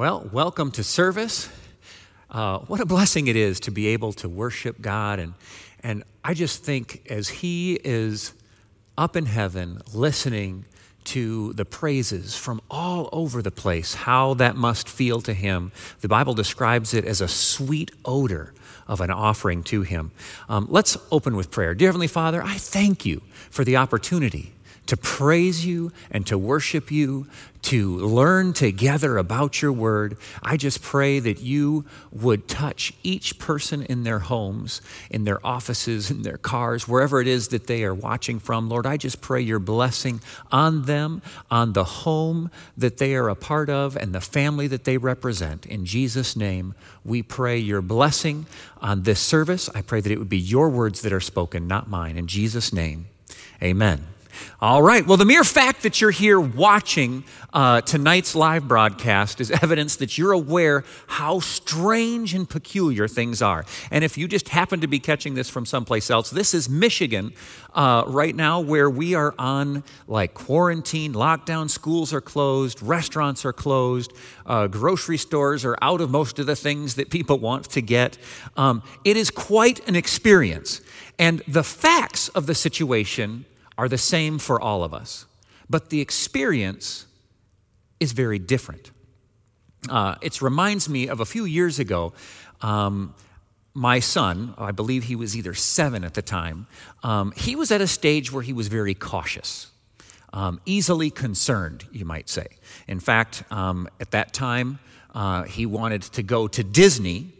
Well, welcome to service. Uh, what a blessing it is to be able to worship God. And, and I just think as He is up in heaven listening to the praises from all over the place, how that must feel to Him. The Bible describes it as a sweet odor of an offering to Him. Um, let's open with prayer. Dear Heavenly Father, I thank you for the opportunity to praise you and to worship you, to learn together about your word. I just pray that you would touch each person in their homes, in their offices, in their cars, wherever it is that they are watching from. Lord, I just pray your blessing on them, on the home that they are a part of, and the family that they represent. In Jesus' name, we pray your blessing on this service. I pray that it would be your words that are spoken, not mine. In Jesus' name, amen. All right. Well, the mere fact that you're here watching uh, tonight's live broadcast is evidence that you're aware how strange and peculiar things are. And if you just happen to be catching this from someplace else, this is Michigan uh, right now, where we are on like quarantine, lockdown, schools are closed, restaurants are closed, uh, grocery stores are out of most of the things that people want to get. Um, it is quite an experience. And the facts of the situation are the same for all of us, but the experience is very different. Uh, it reminds me of a few years ago. Um, my son, I believe he was either seven at the time, um, he was at a stage where he was very cautious, um, easily concerned, you might say. In fact, um, at that time, uh, he wanted to go to Disney.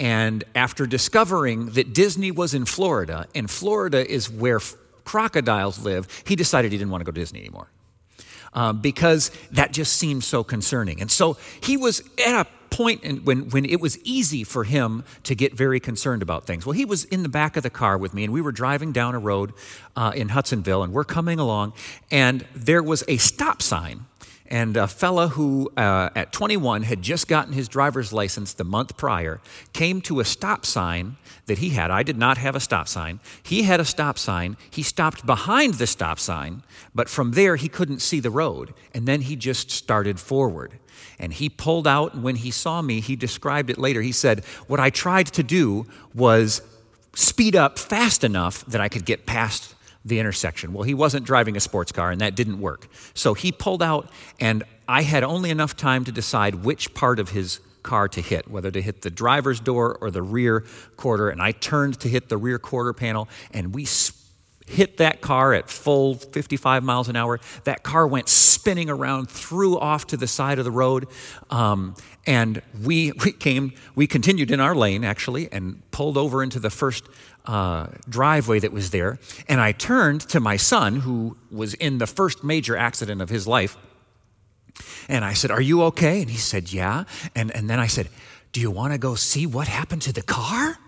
And after discovering that Disney was in Florida, and Florida is where crocodiles live, he decided he didn't want to go to Disney anymore. Um, because that just seemed so concerning. And so he was at a point in, when, when it was easy for him to get very concerned about things. Well, he was in the back of the car with me, and we were driving down a road uh, in Hudsonville, and we're coming along, and there was a stop sign and a fella who, uh, at 21, had just gotten his driver's license the month prior, came to a stop sign that he had. I did not have a stop sign. He had a stop sign. He stopped behind the stop sign, but from there he couldn't see the road. And then he just started forward. And he pulled out, and when he saw me, he described it later. He said, What I tried to do was speed up fast enough that I could get past the intersection. Well, he wasn't driving a sports car, and that didn't work. So he pulled out, and I had only enough time to decide which part of his car to hit, whether to hit the driver's door or the rear quarter. And I turned to hit the rear quarter panel, and we hit that car at full 55 miles an hour. That car went spinning around, threw off to the side of the road. Um, and we, we came, we continued in our lane actually, and pulled over into the first uh, driveway that was there. And I turned to my son, who was in the first major accident of his life. And I said, Are you okay? And he said, Yeah. And, and then I said, Do you want to go see what happened to the car?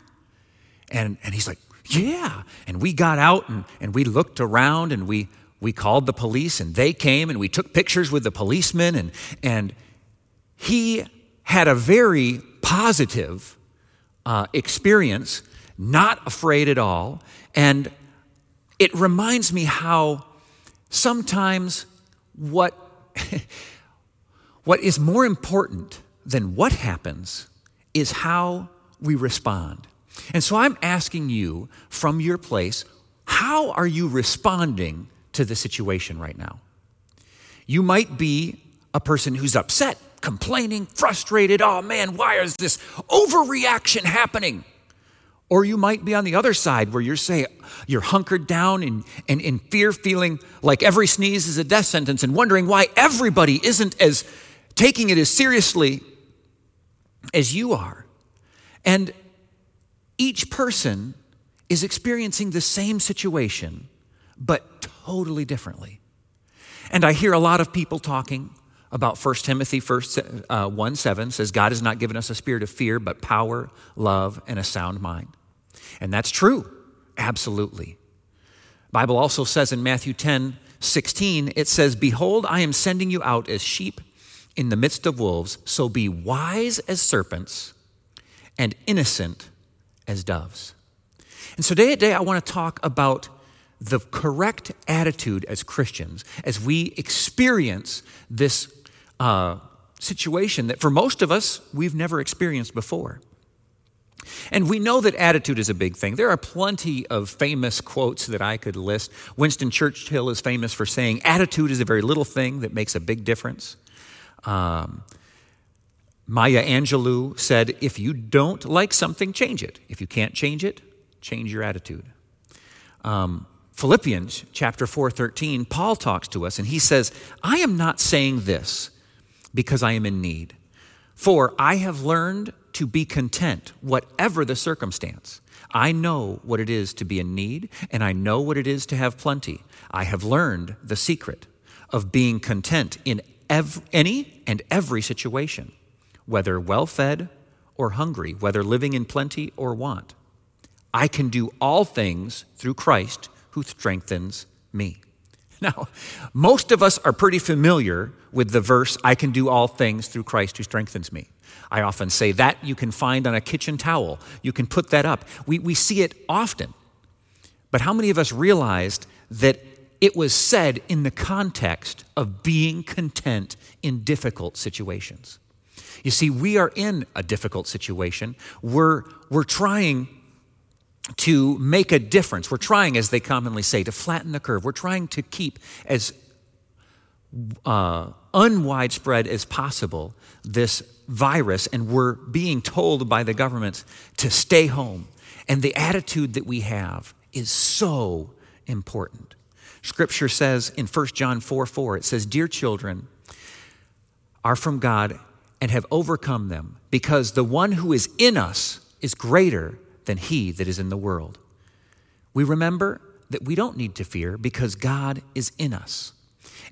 And, and he's like, Yeah. And we got out and, and we looked around and we, we called the police and they came and we took pictures with the policeman. And, and he had a very positive uh, experience not afraid at all. And it reminds me how sometimes what, what is more important than what happens is how we respond. And so I'm asking you from your place, how are you responding to the situation right now? You might be a person who's upset, complaining, frustrated. Oh man, why is this overreaction happening? Or you might be on the other side where you're saying you're hunkered down and, and in fear, feeling like every sneeze is a death sentence and wondering why everybody isn't as taking it as seriously as you are. And each person is experiencing the same situation, but totally differently. And I hear a lot of people talking about 1 Timothy 1, uh, 1 7 says, God has not given us a spirit of fear, but power, love, and a sound mind. And that's true, absolutely. Bible also says in Matthew 10, 16, it says, Behold, I am sending you out as sheep in the midst of wolves, so be wise as serpents and innocent as doves. And so, day to day, I want to talk about the correct attitude as Christians as we experience this uh, situation that for most of us, we've never experienced before. And we know that attitude is a big thing. There are plenty of famous quotes that I could list. Winston Churchill is famous for saying, Attitude is a very little thing that makes a big difference. Um, Maya Angelou said, If you don't like something, change it. If you can't change it, change your attitude. Um, Philippians chapter 4, 13, Paul talks to us and he says, I am not saying this because I am in need, for I have learned to be content, whatever the circumstance. I know what it is to be in need, and I know what it is to have plenty. I have learned the secret of being content in ev- any and every situation, whether well fed or hungry, whether living in plenty or want. I can do all things through Christ who strengthens me. Now, most of us are pretty familiar with the verse, I can do all things through Christ who strengthens me. I often say that you can find on a kitchen towel. You can put that up. We, we see it often. But how many of us realized that it was said in the context of being content in difficult situations? You see, we are in a difficult situation. We're, we're trying to make a difference. We're trying, as they commonly say, to flatten the curve. We're trying to keep as uh, unwidespread as possible this virus, and we're being told by the government to stay home. And the attitude that we have is so important. Scripture says in 1 John 4 4, it says, Dear children, are from God and have overcome them, because the one who is in us is greater than he that is in the world. We remember that we don't need to fear because God is in us.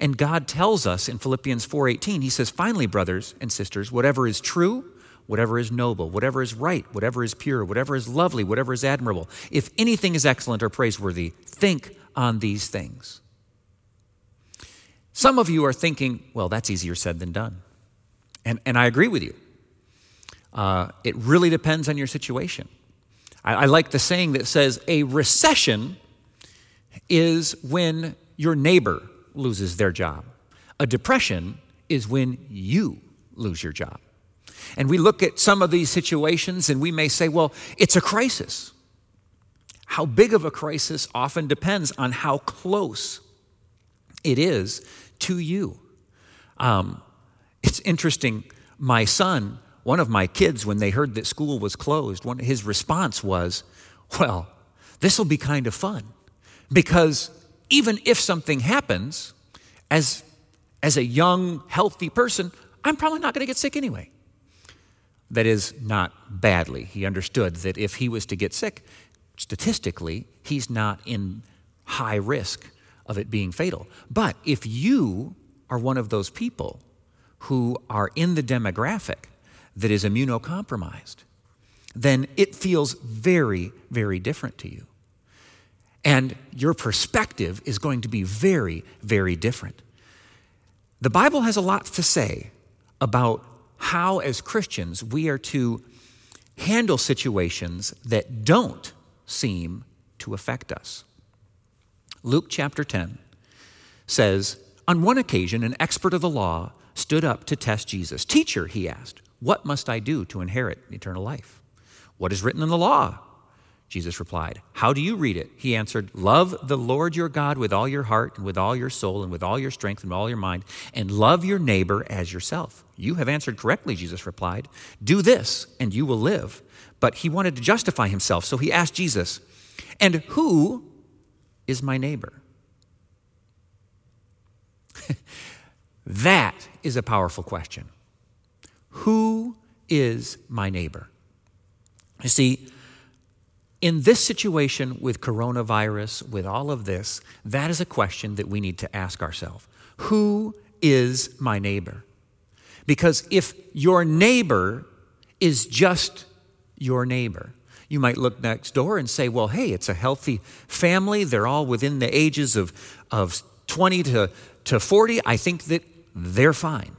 And God tells us in Philippians 4:18, he says, "Finally, brothers and sisters, whatever is true, whatever is noble, whatever is right, whatever is pure, whatever is lovely, whatever is admirable, if anything is excellent or praiseworthy, think on these things." Some of you are thinking, well, that's easier said than done. And, and I agree with you. Uh, it really depends on your situation. I, I like the saying that says a recession is when your neighbor loses their job. A depression is when you lose your job. And we look at some of these situations and we may say, well, it's a crisis. How big of a crisis often depends on how close it is to you. Um, it's interesting. My son, one of my kids, when they heard that school was closed, one, his response was, Well, this will be kind of fun. Because even if something happens, as, as a young, healthy person, I'm probably not going to get sick anyway. That is, not badly. He understood that if he was to get sick, statistically, he's not in high risk of it being fatal. But if you are one of those people who are in the demographic that is immunocompromised, then it feels very, very different to you. And your perspective is going to be very, very different. The Bible has a lot to say about how, as Christians, we are to handle situations that don't seem to affect us. Luke chapter 10 says, On one occasion, an expert of the law stood up to test Jesus. Teacher, he asked, what must I do to inherit eternal life? What is written in the law? Jesus replied, How do you read it? He answered, Love the Lord your God with all your heart and with all your soul and with all your strength and all your mind, and love your neighbor as yourself. You have answered correctly, Jesus replied. Do this, and you will live. But he wanted to justify himself, so he asked Jesus, And who is my neighbor? that is a powerful question. Who is my neighbor? You see, in this situation with coronavirus, with all of this, that is a question that we need to ask ourselves. Who is my neighbor? Because if your neighbor is just your neighbor, you might look next door and say, well, hey, it's a healthy family. They're all within the ages of, of 20 to, to 40. I think that they're fine.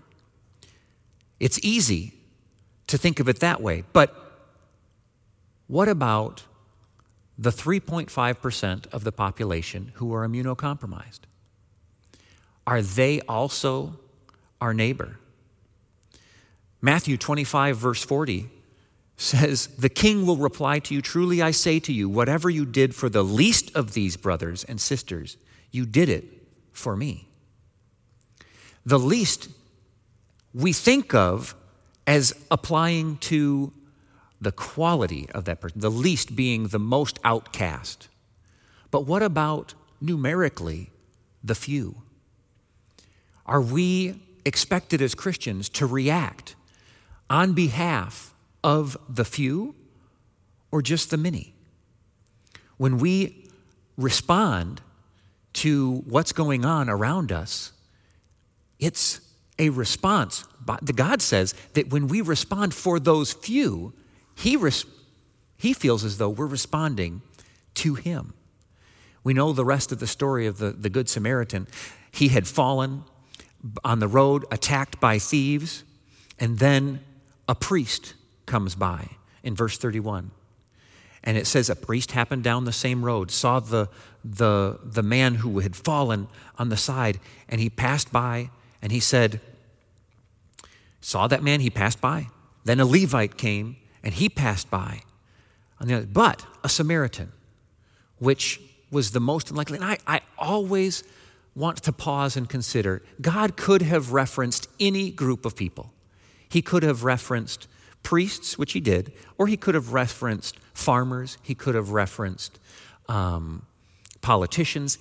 It's easy to think of it that way. But what about the 3.5% of the population who are immunocompromised? Are they also our neighbor? Matthew 25, verse 40 says, The king will reply to you, Truly I say to you, whatever you did for the least of these brothers and sisters, you did it for me. The least we think of as applying to the quality of that person, the least being the most outcast. But what about numerically the few? Are we expected as Christians to react on behalf of the few or just the many? When we respond to what's going on around us, it's a response. The God says that when we respond for those few, he, res- he feels as though we're responding to Him. We know the rest of the story of the, the Good Samaritan. He had fallen on the road, attacked by thieves, and then a priest comes by in verse 31. And it says a priest happened down the same road, saw the, the, the man who had fallen on the side, and he passed by and he said, Saw that man, he passed by. Then a Levite came and he passed by. But a Samaritan, which was the most unlikely. And I, I always want to pause and consider God could have referenced any group of people. He could have referenced priests, which he did, or he could have referenced farmers, he could have referenced um, politicians,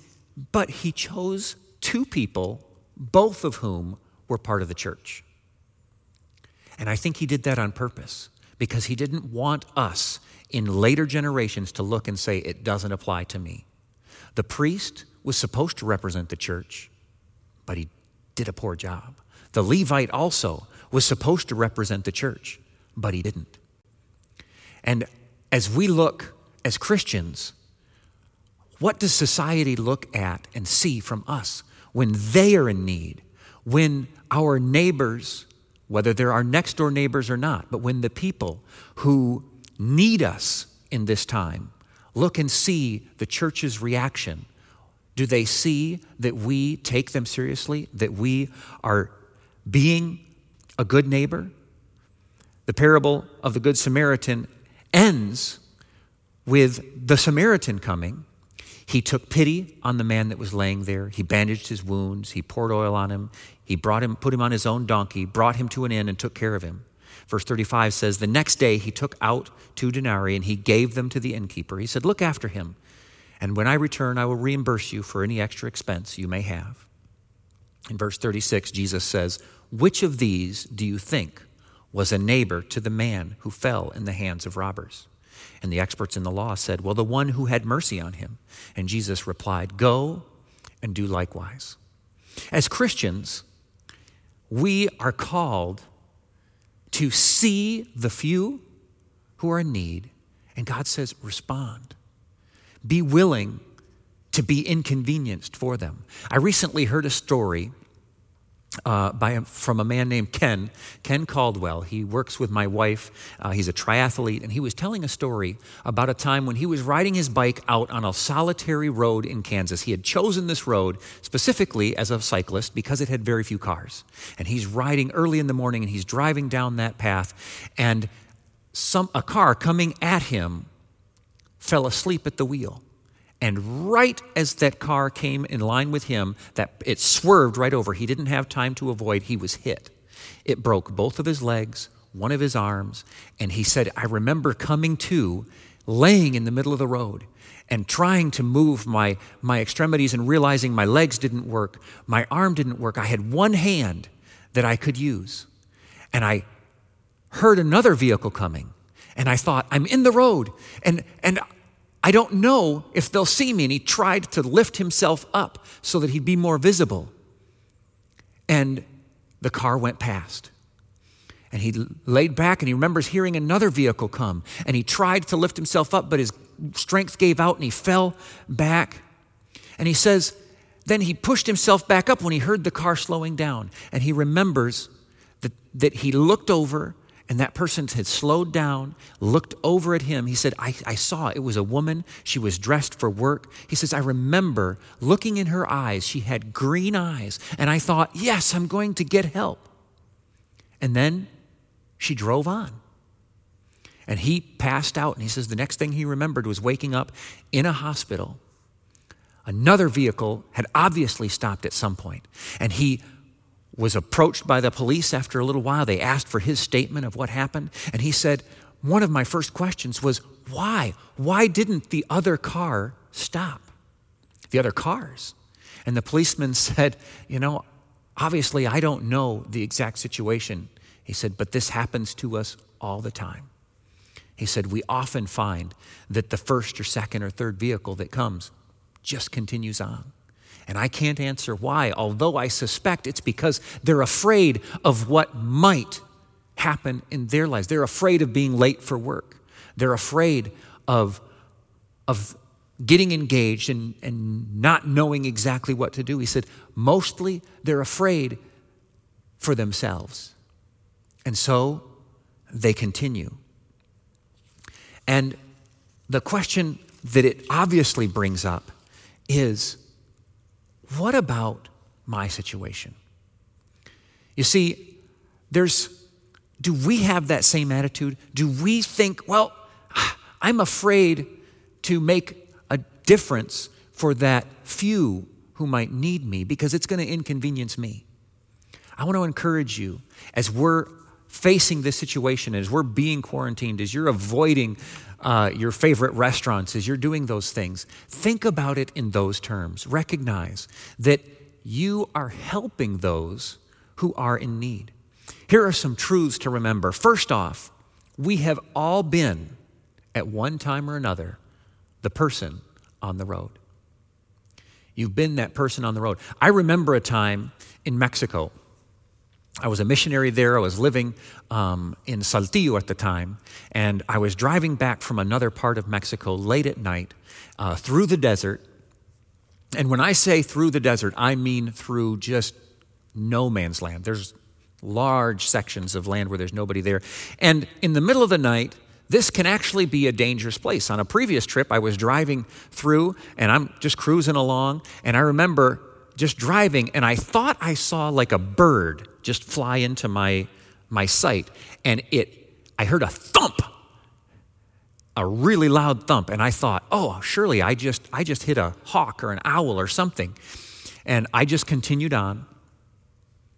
but he chose two people, both of whom were part of the church. And I think he did that on purpose because he didn't want us in later generations to look and say, it doesn't apply to me. The priest was supposed to represent the church, but he did a poor job. The Levite also was supposed to represent the church, but he didn't. And as we look as Christians, what does society look at and see from us when they are in need? When our neighbors whether they're our next door neighbors or not, but when the people who need us in this time look and see the church's reaction, do they see that we take them seriously, that we are being a good neighbor? The parable of the Good Samaritan ends with the Samaritan coming he took pity on the man that was laying there. He bandaged his wounds. He poured oil on him. He brought him, put him on his own donkey, brought him to an inn, and took care of him. Verse 35 says, The next day he took out two denarii and he gave them to the innkeeper. He said, Look after him, and when I return, I will reimburse you for any extra expense you may have. In verse 36, Jesus says, Which of these do you think was a neighbor to the man who fell in the hands of robbers? And the experts in the law said, Well, the one who had mercy on him. And Jesus replied, Go and do likewise. As Christians, we are called to see the few who are in need, and God says, respond. Be willing to be inconvenienced for them. I recently heard a story uh, by, from a man named Ken, Ken Caldwell. He works with my wife. Uh, he's a triathlete, and he was telling a story about a time when he was riding his bike out on a solitary road in Kansas. He had chosen this road specifically as a cyclist because it had very few cars. And he's riding early in the morning and he's driving down that path, and some, a car coming at him fell asleep at the wheel. And right as that car came in line with him, that it swerved right over. He didn't have time to avoid. He was hit. It broke both of his legs, one of his arms, and he said, "I remember coming to, laying in the middle of the road." and trying to move my, my extremities and realizing my legs didn't work, my arm didn't work. I had one hand that I could use. And I heard another vehicle coming. And I thought, I'm in the road. And, and I don't know if they'll see me. And he tried to lift himself up so that he'd be more visible. And the car went past. And he laid back and he remembers hearing another vehicle come. And he tried to lift himself up, but his strength gave out and he fell back. And he says, then he pushed himself back up when he heard the car slowing down. And he remembers that, that he looked over and that person had slowed down, looked over at him. He said, I, I, saw it was a woman. She was dressed for work. He says, I remember looking in her eyes. She had green eyes. And I thought, yes, I'm going to get help. And then she drove on. And he passed out. And he says the next thing he remembered was waking up in a hospital. Another vehicle had obviously stopped at some point, and he was approached by the police after a little while. They asked for his statement of what happened, and he said, One of my first questions was, Why? Why didn't the other car stop? The other cars. And the policeman said, You know, obviously I don't know the exact situation. He said, But this happens to us all the time. He said, We often find that the first or second or third vehicle that comes just continues on. And I can't answer why, although I suspect it's because they're afraid of what might happen in their lives. They're afraid of being late for work. They're afraid of, of getting engaged and, and not knowing exactly what to do. He said, mostly they're afraid for themselves. And so they continue. And the question that it obviously brings up is what about my situation? You see, there's, do we have that same attitude? Do we think, well, I'm afraid to make a difference for that few who might need me because it's going to inconvenience me? I want to encourage you as we're facing this situation, as we're being quarantined, as you're avoiding uh, your favorite restaurants, as you're doing those things, think about it in those terms. Recognize that you are helping those who are in need. Here are some truths to remember. First off, we have all been, at one time or another, the person on the road. You've been that person on the road. I remember a time in Mexico I was a missionary there. I was living um, in Saltillo at the time, and I was driving back from another part of Mexico late at night uh, through the desert. And when I say through the desert, I mean through just no man's land. There's large sections of land where there's nobody there. And in the middle of the night, this can actually be a dangerous place. On a previous trip, I was driving through and I'm just cruising along, and I remember just driving, and I thought I saw like a bird just fly into my, my sight. And it, I heard a thump, a really loud thump. And I thought, oh, surely I just, I just hit a hawk or an owl or something. And I just continued on.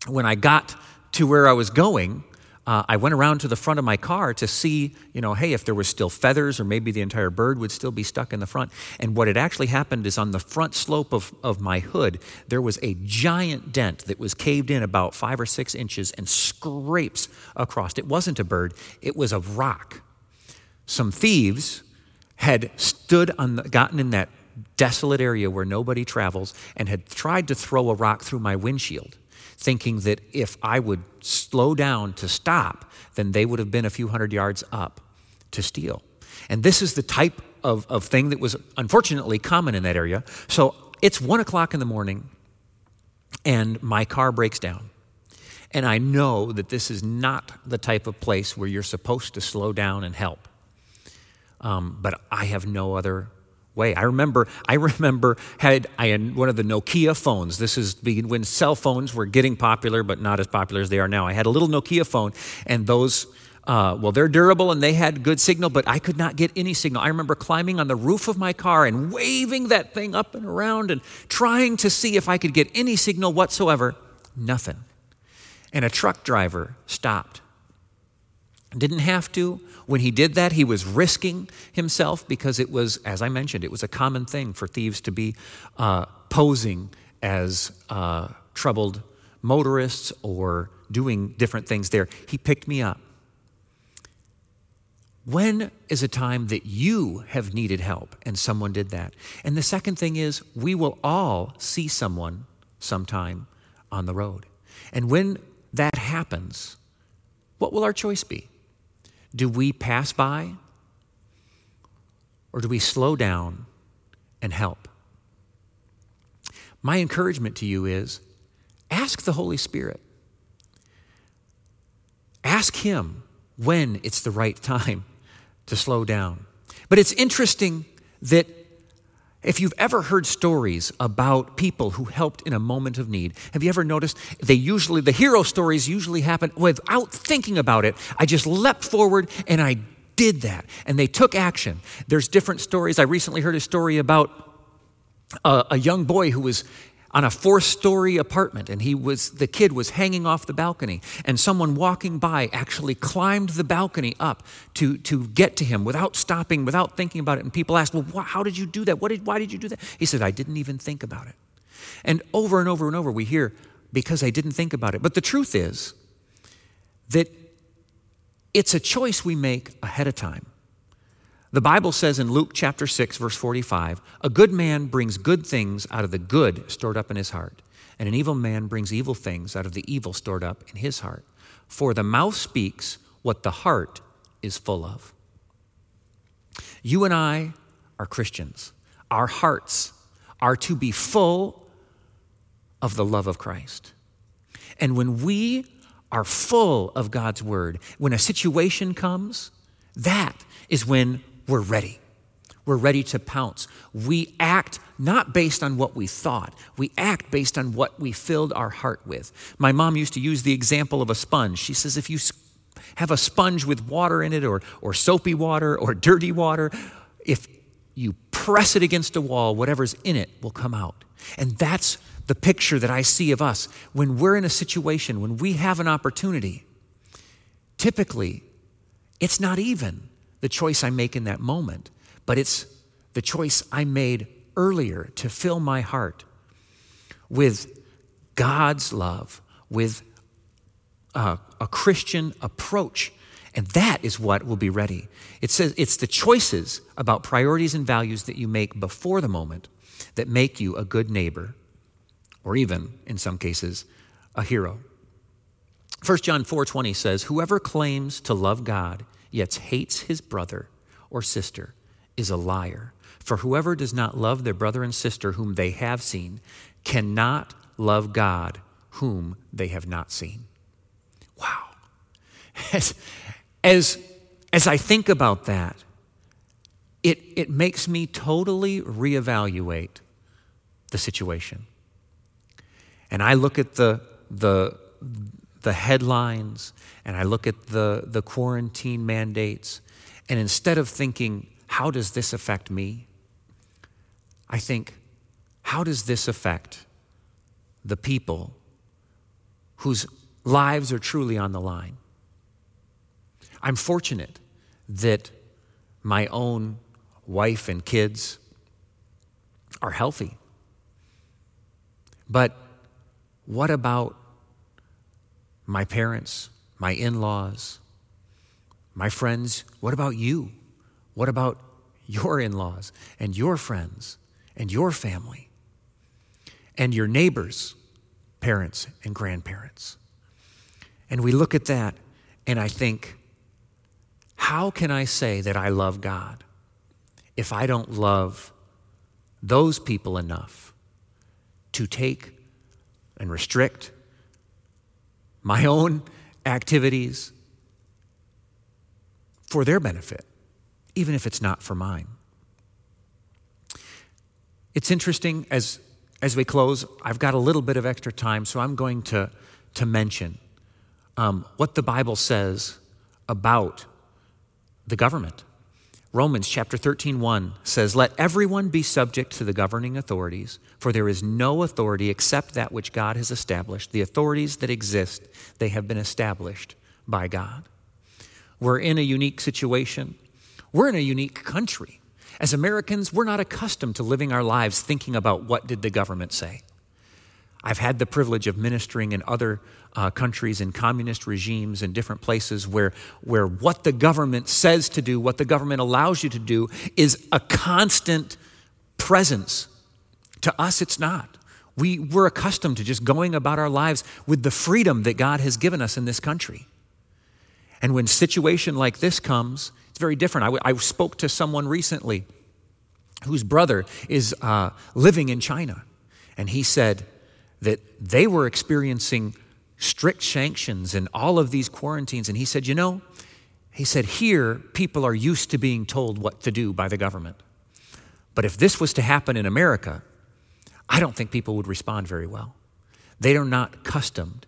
When I got to where I was going, uh, I went around to the front of my car to see, you know, hey, if there was still feathers or maybe the entire bird would still be stuck in the front. And what had actually happened is on the front slope of, of my hood, there was a giant dent that was caved in about five or six inches and scrapes across. It wasn't a bird, it was a rock. Some thieves had stood on the, gotten in that desolate area where nobody travels and had tried to throw a rock through my windshield thinking that if I would slow down to stop, then they would have been a few hundred yards up to steal. And this is the type of, of thing that was unfortunately common in that area. So it's one o'clock in the morning, and my car breaks down. And I know that this is not the type of place where you're supposed to slow down and help. Um, but I have no other way. I remember, I remember had I had one of the Nokia phones. This is when cell phones were getting popular, but not as popular as they are now. I had a little Nokia phone, and those. Uh, well, they're durable and they had good signal, but I could not get any signal. I remember climbing on the roof of my car and waving that thing up and around and trying to see if I could get any signal whatsoever. Nothing. And a truck driver stopped didn't have to. When he did that, he was risking himself because it was, as I mentioned, it was a common thing for thieves to be uh, posing as uh, troubled motorists or doing different things there. He picked me up. When is a time that you have needed help and someone did that? And the second thing is, we will all see someone sometime on the road. And when that happens, what will our choice be? Do we pass by or do we slow down and help? My encouragement to you is ask the Holy Spirit. Ask Him when it's the right time to slow down. But it's interesting that if you've ever heard stories about people who helped in a moment of need, have you ever noticed they usually, the hero stories usually happen without thinking about it? I just leapt forward and I did that. And they took action. There's different stories. I recently heard a story about a, a young boy who was on a four story apartment and he was the kid was hanging off the balcony and someone walking by actually climbed the balcony up to, to get to him without stopping without thinking about it and people asked well wh- how did you do that? What did, why did you do that? He said i didn't even think about it. And over and over and over we hear because i didn't think about it. But the truth is that it's a choice we make ahead of time the Bible says in Luke chapter 6, verse 45, a good man brings good things out of the good stored up in his heart, and an evil man brings evil things out of the evil stored up in his heart. For the mouth speaks what the heart is full of. You and I are Christians. Our hearts are to be full of the love of Christ. And when we are full of God's word, when a situation comes, that is when we're ready. We're ready to pounce. We act not based on what we thought, we act based on what we filled our heart with. My mom used to use the example of a sponge. She says, if you have a sponge with water in it, or, or soapy water, or dirty water, if you press it against a wall, whatever's in it will come out. And that's the picture that I see of us when we're in a situation, when we have an opportunity. Typically, it's not even the choice I make in that moment, but it's the choice I made earlier to fill my heart with God's love, with a, a Christian approach. And that is what will be ready. It says it's the choices about priorities and values that you make before the moment that make you a good neighbor, or even, in some cases, a hero. 1 John 4:20 says, "Whoever claims to love God yet hates his brother or sister is a liar. For whoever does not love their brother and sister whom they have seen cannot love God whom they have not seen. Wow. As, as, as I think about that, it, it makes me totally reevaluate the situation. And I look at the, the, the headlines and I look at the, the quarantine mandates, and instead of thinking, how does this affect me? I think, how does this affect the people whose lives are truly on the line? I'm fortunate that my own wife and kids are healthy. But what about my parents, my in laws, my friends. What about you? What about your in laws and your friends and your family and your neighbors, parents and grandparents? And we look at that and I think, how can I say that I love God if I don't love those people enough to take and restrict my own activities for their benefit, even if it's not for mine. It's interesting as, as we close, I've got a little bit of extra time, so I'm going to, to mention um, what the Bible says about the government. Romans chapter 13, 1 says, Let everyone be subject to the governing authorities, for there is no authority except that which God has established. The authorities that exist, they have been established by God. We're in a unique situation. We're in a unique country. As Americans, we're not accustomed to living our lives thinking about what did the government say. I've had the privilege of ministering in other uh, countries in communist regimes in different places where, where what the government says to do, what the government allows you to do, is a constant presence. To us, it's not. We, we're accustomed to just going about our lives with the freedom that God has given us in this country. And when situation like this comes, it's very different. I spoke to someone recently whose brother is uh, living in China, and he said that they were experiencing strict sanctions and all of these quarantines. And he said, You know, he said, here people are used to being told what to do by the government. But if this was to happen in America, I don't think people would respond very well. They are not accustomed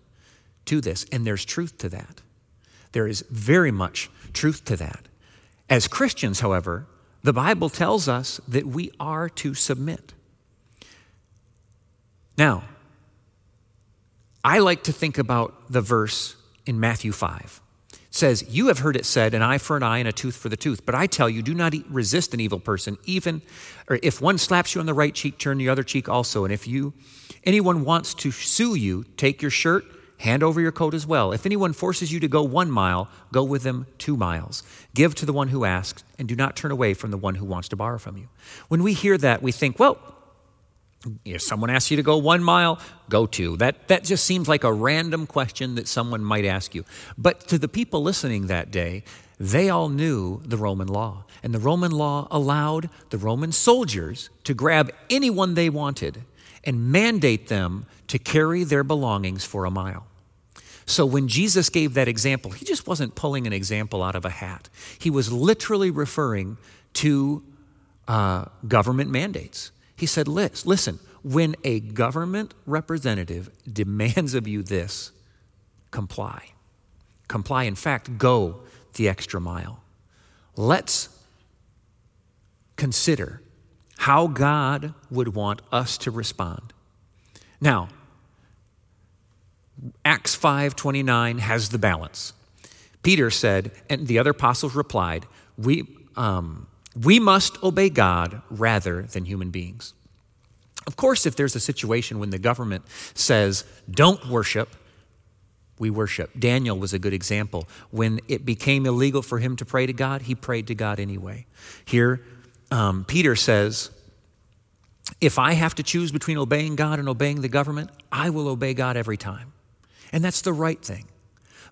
to this, and there's truth to that. There is very much truth to that. As Christians, however, the Bible tells us that we are to submit. Now, I like to think about the verse in Matthew 5. It says, You have heard it said, an eye for an eye and a tooth for the tooth. But I tell you, do not resist an evil person, even or if one slaps you on the right cheek, turn the other cheek also. And if you anyone wants to sue you, take your shirt Hand over your coat as well. If anyone forces you to go one mile, go with them two miles. Give to the one who asks, and do not turn away from the one who wants to borrow from you. When we hear that, we think, well, if someone asks you to go one mile, go two. That, that just seems like a random question that someone might ask you. But to the people listening that day, they all knew the Roman law. And the Roman law allowed the Roman soldiers to grab anyone they wanted and mandate them to carry their belongings for a mile. So when Jesus gave that example, he just wasn't pulling an example out of a hat. He was literally referring to uh, government mandates. He said, listen, when a government representative demands of you this, comply. Comply. In fact, go the extra mile. Let's consider how God would want us to respond. Now, Acts 5:29 has the balance. Peter said, and the other apostles replied, "We um, we must obey God rather than human beings." Of course, if there's a situation when the government says, "Don't worship," we worship. Daniel was a good example. When it became illegal for him to pray to God, he prayed to God anyway. Here, um, Peter says, if I have to choose between obeying God and obeying the government, I will obey God every time. And that's the right thing.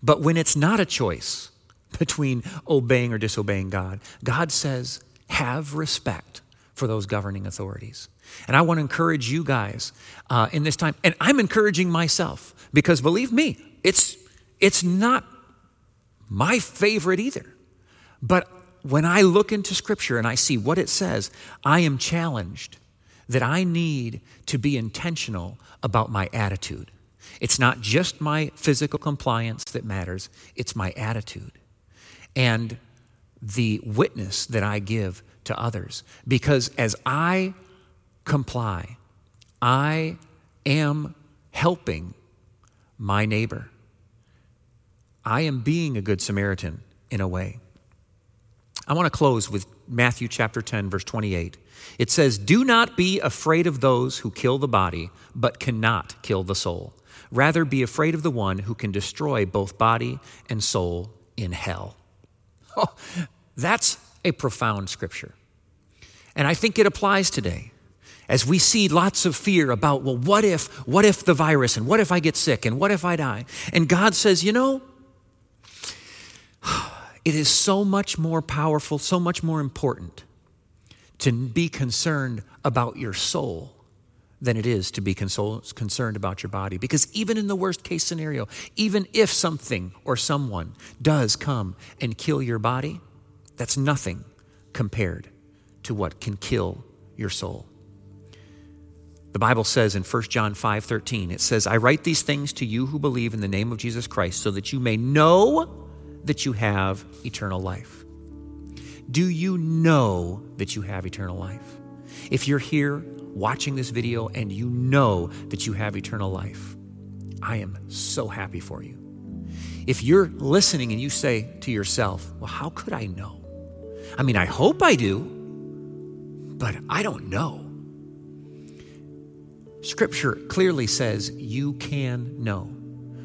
But when it's not a choice between obeying or disobeying God, God says, have respect for those governing authorities. And I want to encourage you guys uh, in this time, and I'm encouraging myself because believe me, it's, it's not my favorite either. But when I look into Scripture and I see what it says, I am challenged that I need to be intentional about my attitude. It's not just my physical compliance that matters, it's my attitude and the witness that I give to others. Because as I comply, I am helping my neighbor. I am being a good Samaritan in a way. I want to close with Matthew chapter 10, verse 28. It says, Do not be afraid of those who kill the body, but cannot kill the soul. Rather, be afraid of the one who can destroy both body and soul in hell. That's a profound scripture. And I think it applies today. As we see lots of fear about, well, what if, what if the virus, and what if I get sick, and what if I die? And God says, you know, it is so much more powerful, so much more important to be concerned about your soul than it is to be concerned about your body. Because even in the worst case scenario, even if something or someone does come and kill your body, that's nothing compared to what can kill your soul. The Bible says in 1 John 5 13, it says, I write these things to you who believe in the name of Jesus Christ so that you may know that you have eternal life. Do you know that you have eternal life? If you're here watching this video and you know that you have eternal life, I am so happy for you. If you're listening and you say to yourself, Well, how could I know? I mean, I hope I do, but I don't know. Scripture clearly says you can know.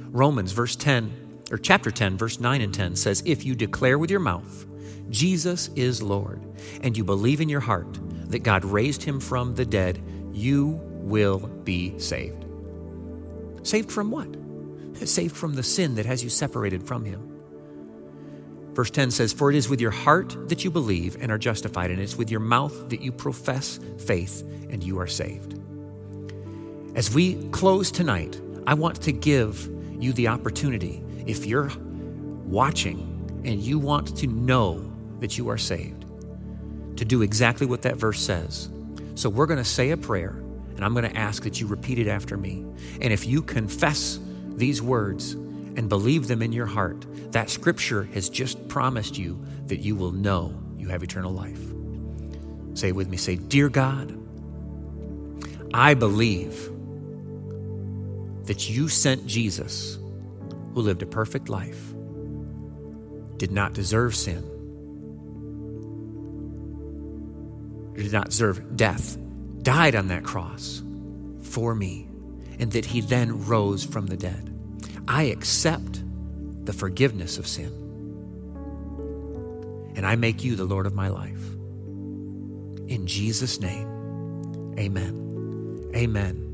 Romans verse 10 or chapter 10 verse 9 and 10 says if you declare with your mouth Jesus is Lord and you believe in your heart that God raised him from the dead, you will be saved. Saved from what? Saved from the sin that has you separated from him. Verse 10 says, For it is with your heart that you believe and are justified, and it's with your mouth that you profess faith and you are saved. As we close tonight, I want to give you the opportunity, if you're watching and you want to know that you are saved, to do exactly what that verse says So we're going to say a prayer, and I'm going to ask that you repeat it after me. And if you confess these words and believe them in your heart, that scripture has just promised you that you will know you have eternal life. Say it with me. Say, Dear God, I believe that you sent Jesus, who lived a perfect life, did not deserve sin, did not deserve death, died on that cross for me, and that he then rose from the dead. I accept the forgiveness of sin. And I make you the Lord of my life. In Jesus' name, amen. Amen.